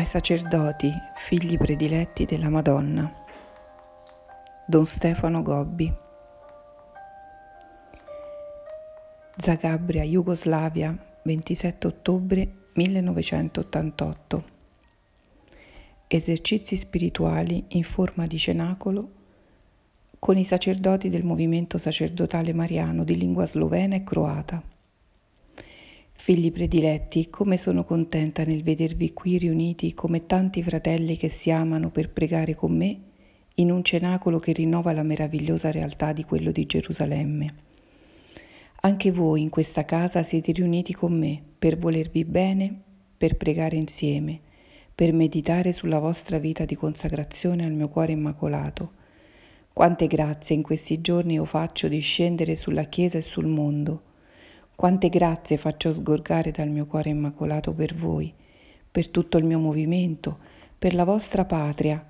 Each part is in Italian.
ai sacerdoti, figli prediletti della Madonna. Don Stefano Gobbi. Zagabria, Jugoslavia, 27 ottobre 1988. Esercizi spirituali in forma di cenacolo con i sacerdoti del movimento sacerdotale mariano di lingua slovena e croata. Figli prediletti, come sono contenta nel vedervi qui riuniti come tanti fratelli che si amano per pregare con me in un cenacolo che rinnova la meravigliosa realtà di quello di Gerusalemme. Anche voi in questa casa siete riuniti con me per volervi bene, per pregare insieme, per meditare sulla vostra vita di consacrazione al mio cuore immacolato. Quante grazie in questi giorni io faccio di scendere sulla Chiesa e sul mondo quante grazie faccio sgorgare dal mio cuore immacolato per voi, per tutto il mio movimento, per la vostra patria,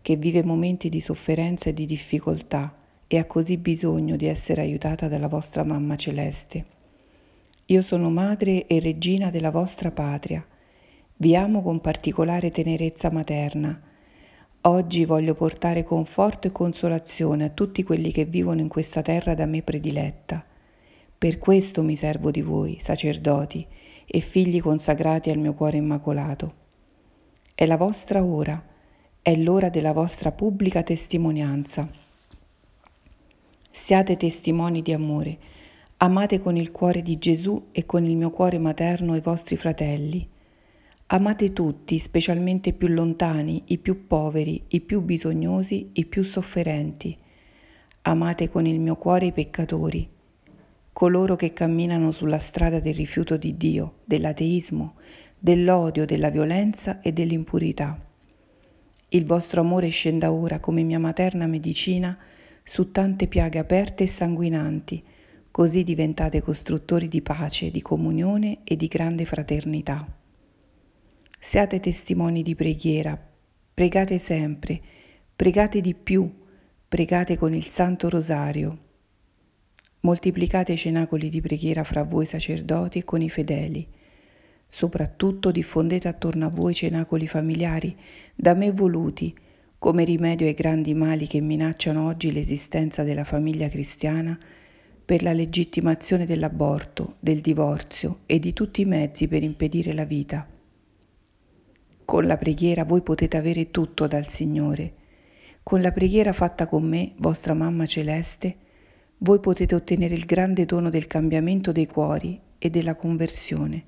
che vive momenti di sofferenza e di difficoltà e ha così bisogno di essere aiutata dalla vostra mamma celeste. Io sono madre e regina della vostra patria. Vi amo con particolare tenerezza materna. Oggi voglio portare conforto e consolazione a tutti quelli che vivono in questa terra da me prediletta per questo mi servo di voi, sacerdoti e figli consacrati al mio cuore immacolato. È la vostra ora, è l'ora della vostra pubblica testimonianza. Siate testimoni di amore, amate con il cuore di Gesù e con il mio cuore materno i vostri fratelli. Amate tutti, specialmente i più lontani, i più poveri, i più bisognosi, i più sofferenti. Amate con il mio cuore i peccatori coloro che camminano sulla strada del rifiuto di Dio, dell'ateismo, dell'odio, della violenza e dell'impurità. Il vostro amore scenda ora come mia materna medicina su tante piaghe aperte e sanguinanti, così diventate costruttori di pace, di comunione e di grande fraternità. Siate testimoni di preghiera, pregate sempre, pregate di più, pregate con il Santo Rosario, Moltiplicate i cenacoli di preghiera fra voi sacerdoti e con i fedeli. Soprattutto diffondete attorno a voi cenacoli familiari, da me voluti, come rimedio ai grandi mali che minacciano oggi l'esistenza della famiglia cristiana, per la legittimazione dell'aborto, del divorzio e di tutti i mezzi per impedire la vita. Con la preghiera voi potete avere tutto dal Signore. Con la preghiera fatta con me, vostra mamma celeste, voi potete ottenere il grande dono del cambiamento dei cuori e della conversione.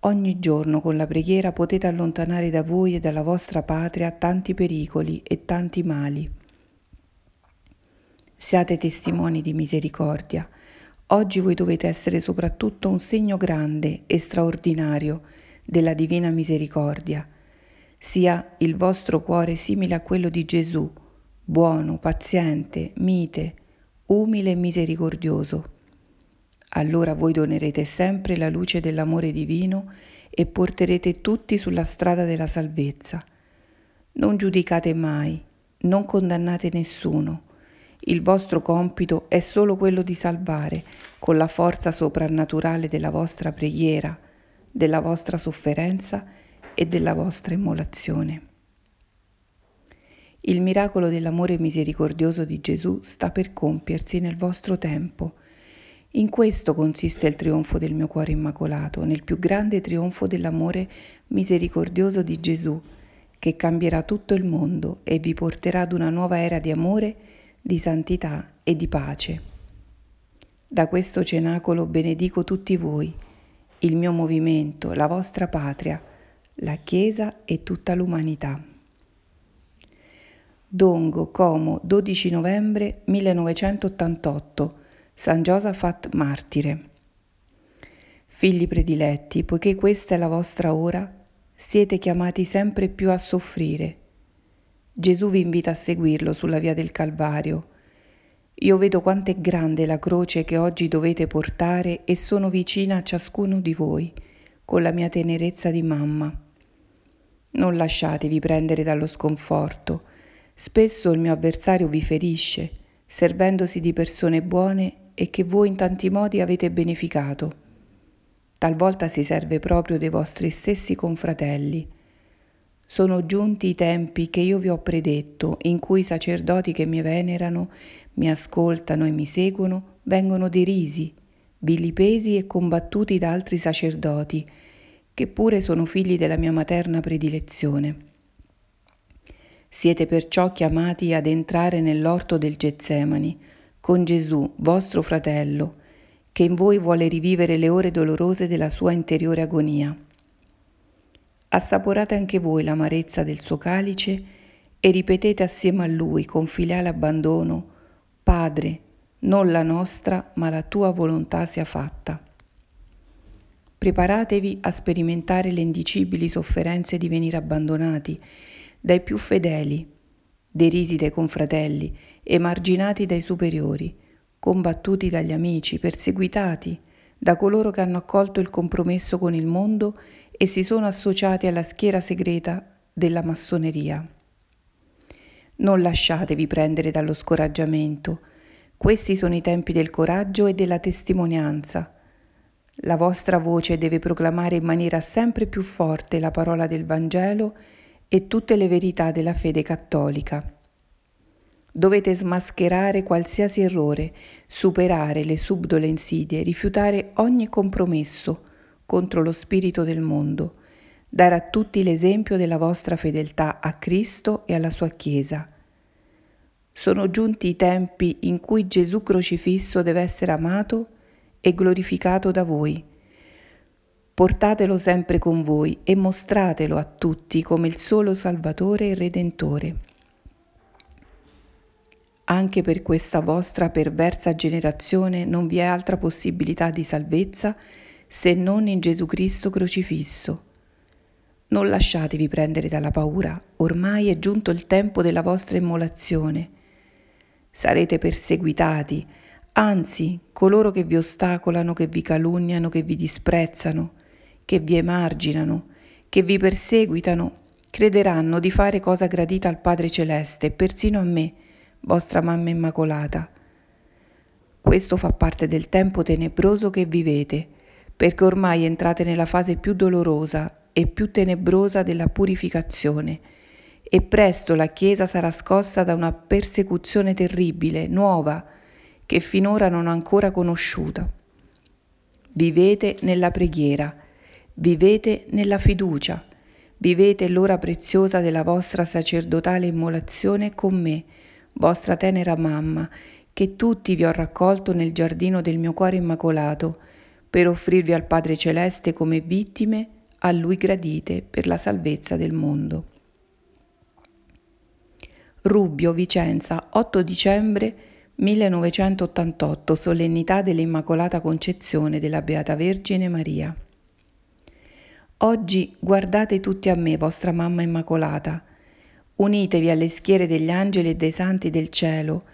Ogni giorno con la preghiera potete allontanare da voi e dalla vostra patria tanti pericoli e tanti mali. Siate testimoni di misericordia. Oggi voi dovete essere soprattutto un segno grande e straordinario della divina misericordia. Sia il vostro cuore simile a quello di Gesù, buono, paziente, mite, umile e misericordioso. Allora voi donerete sempre la luce dell'amore divino e porterete tutti sulla strada della salvezza. Non giudicate mai, non condannate nessuno. Il vostro compito è solo quello di salvare con la forza soprannaturale della vostra preghiera, della vostra sofferenza e della vostra immolazione. Il miracolo dell'amore misericordioso di Gesù sta per compiersi nel vostro tempo. In questo consiste il trionfo del mio cuore immacolato, nel più grande trionfo dell'amore misericordioso di Gesù, che cambierà tutto il mondo e vi porterà ad una nuova era di amore, di santità e di pace. Da questo cenacolo benedico tutti voi, il mio movimento, la vostra patria, la Chiesa e tutta l'umanità. Dongo, Como, 12 novembre 1988, San Giosafat martire. Figli prediletti, poiché questa è la vostra ora, siete chiamati sempre più a soffrire. Gesù vi invita a seguirlo sulla via del Calvario. Io vedo quanto è grande la croce che oggi dovete portare e sono vicina a ciascuno di voi, con la mia tenerezza di mamma. Non lasciatevi prendere dallo sconforto, Spesso il mio avversario vi ferisce, servendosi di persone buone e che voi in tanti modi avete beneficato. Talvolta si serve proprio dei vostri stessi confratelli. Sono giunti i tempi che io vi ho predetto, in cui i sacerdoti che mi venerano, mi ascoltano e mi seguono, vengono derisi, vilipesi e combattuti da altri sacerdoti, che pure sono figli della mia materna predilezione. Siete perciò chiamati ad entrare nell'orto del Getsemani, con Gesù, vostro fratello, che in voi vuole rivivere le ore dolorose della sua interiore agonia. Assaporate anche voi l'amarezza del suo calice e ripetete assieme a lui con filiale abbandono, Padre, non la nostra, ma la tua volontà sia fatta. Preparatevi a sperimentare le indicibili sofferenze di venire abbandonati dai più fedeli, derisi dai confratelli, emarginati dai superiori, combattuti dagli amici, perseguitati da coloro che hanno accolto il compromesso con il mondo e si sono associati alla schiera segreta della massoneria. Non lasciatevi prendere dallo scoraggiamento. Questi sono i tempi del coraggio e della testimonianza. La vostra voce deve proclamare in maniera sempre più forte la parola del Vangelo e tutte le verità della fede cattolica. Dovete smascherare qualsiasi errore, superare le subdole insidie, rifiutare ogni compromesso contro lo spirito del mondo, dare a tutti l'esempio della vostra fedeltà a Cristo e alla sua Chiesa. Sono giunti i tempi in cui Gesù crocifisso deve essere amato e glorificato da voi. Portatelo sempre con voi e mostratelo a tutti come il solo Salvatore e Redentore. Anche per questa vostra perversa generazione non vi è altra possibilità di salvezza se non in Gesù Cristo crocifisso. Non lasciatevi prendere dalla paura, ormai è giunto il tempo della vostra immolazione. Sarete perseguitati, anzi coloro che vi ostacolano, che vi calunniano, che vi disprezzano, che vi emarginano, che vi perseguitano, crederanno di fare cosa gradita al Padre Celeste, persino a me, vostra mamma immacolata. Questo fa parte del tempo tenebroso che vivete, perché ormai entrate nella fase più dolorosa e più tenebrosa della purificazione, e presto la Chiesa sarà scossa da una persecuzione terribile, nuova, che finora non ho ancora conosciuta. Vivete nella preghiera, vivete nella fiducia, vivete l'ora preziosa della vostra sacerdotale immolazione con me, vostra tenera mamma, che tutti vi ho raccolto nel giardino del mio cuore immacolato, per offrirvi al Padre Celeste come vittime a Lui gradite per la salvezza del mondo. Rubbio, Vicenza, 8 dicembre 1988, solennità dell'Immacolata Concezione della Beata Vergine Maria. Oggi guardate tutti a me, vostra mamma Immacolata, unitevi alle schiere degli angeli e dei santi del cielo,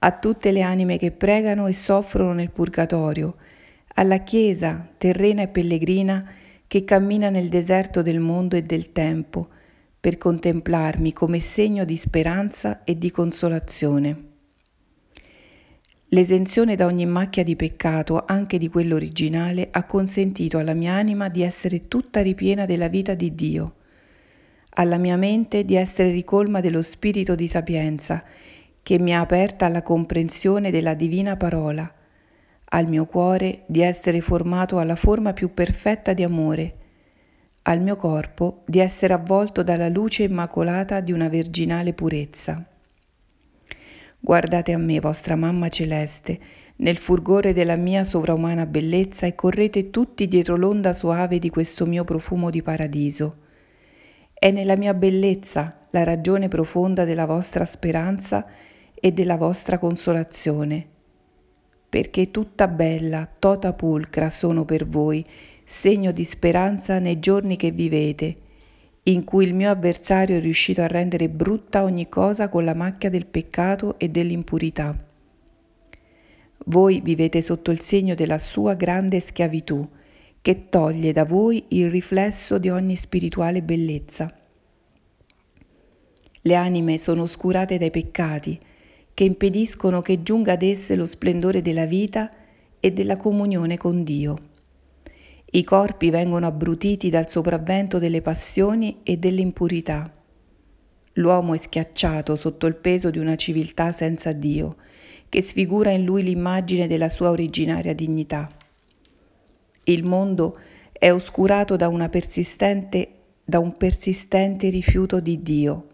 a tutte le anime che pregano e soffrono nel purgatorio, alla Chiesa terrena e pellegrina che cammina nel deserto del mondo e del tempo per contemplarmi come segno di speranza e di consolazione. L'esenzione da ogni macchia di peccato, anche di quello originale, ha consentito alla mia anima di essere tutta ripiena della vita di Dio, alla mia mente di essere ricolma dello spirito di sapienza che mi ha aperta alla comprensione della divina parola, al mio cuore di essere formato alla forma più perfetta di amore, al mio corpo di essere avvolto dalla luce immacolata di una virginale purezza. Guardate a me, vostra mamma celeste, nel furgore della mia sovraumana bellezza e correte tutti dietro l'onda soave di questo mio profumo di paradiso. È nella mia bellezza la ragione profonda della vostra speranza e della vostra consolazione. Perché tutta bella, tota pulcra sono per voi, segno di speranza nei giorni che vivete, in cui il mio avversario è riuscito a rendere brutta ogni cosa con la macchia del peccato e dell'impurità. Voi vivete sotto il segno della sua grande schiavitù, che toglie da voi il riflesso di ogni spirituale bellezza. Le anime sono oscurate dai peccati, che impediscono che giunga ad esse lo splendore della vita e della comunione con Dio. I corpi vengono abbrutiti dal sopravvento delle passioni e dell'impurità. L'uomo è schiacciato sotto il peso di una civiltà senza Dio, che sfigura in lui l'immagine della sua originaria dignità. Il mondo è oscurato da, da un persistente rifiuto di Dio.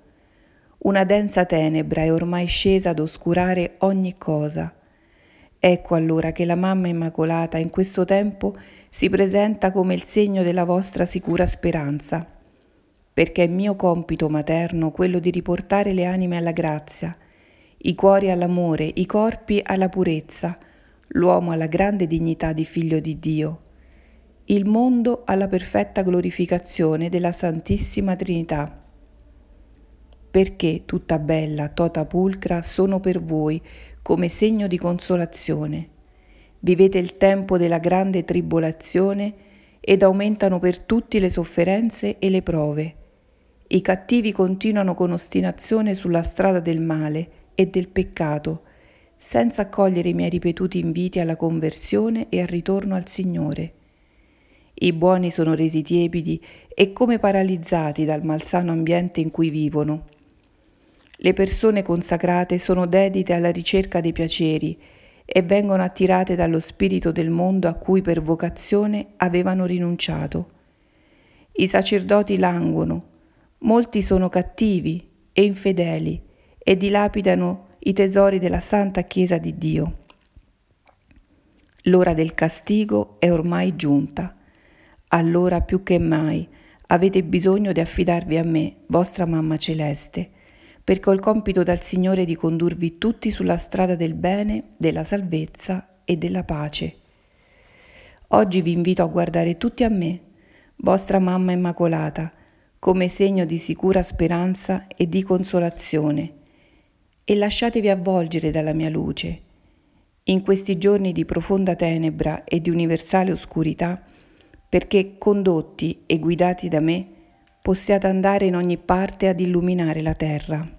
Una densa tenebra è ormai scesa ad oscurare ogni cosa. Ecco allora che la mamma immacolata in questo tempo si presenta come il segno della vostra sicura speranza, perché è mio compito materno quello di riportare le anime alla grazia, i cuori all'amore, i corpi alla purezza, l'uomo alla grande dignità di figlio di Dio, il mondo alla perfetta glorificazione della Santissima Trinità. Perché tutta bella, tota pulcra sono per voi come segno di consolazione Vivete il tempo della grande tribolazione ed aumentano per tutti le sofferenze e le prove. I cattivi continuano con ostinazione sulla strada del male e del peccato, senza accogliere i miei ripetuti inviti alla conversione e al ritorno al Signore. I buoni sono resi tiepidi e come paralizzati dal malsano ambiente in cui vivono. Le persone consacrate sono dedite alla ricerca dei piaceri e vengono attirate dallo spirito del mondo a cui per vocazione avevano rinunciato. I sacerdoti languono, molti sono cattivi e infedeli e dilapidano i tesori della santa Chiesa di Dio. L'ora del castigo è ormai giunta. Allora più che mai avete bisogno di affidarvi a me, vostra mamma celeste, perché ho il compito dal Signore di condurvi tutti sulla strada del bene, della salvezza e della pace. Oggi vi invito a guardare tutti a me, vostra mamma immacolata, come segno di sicura speranza e di consolazione, e lasciatevi avvolgere dalla mia luce. In questi giorni di profonda tenebra e di universale oscurità, perché condotti e guidati da me, possiate andare in ogni parte ad illuminare la terra.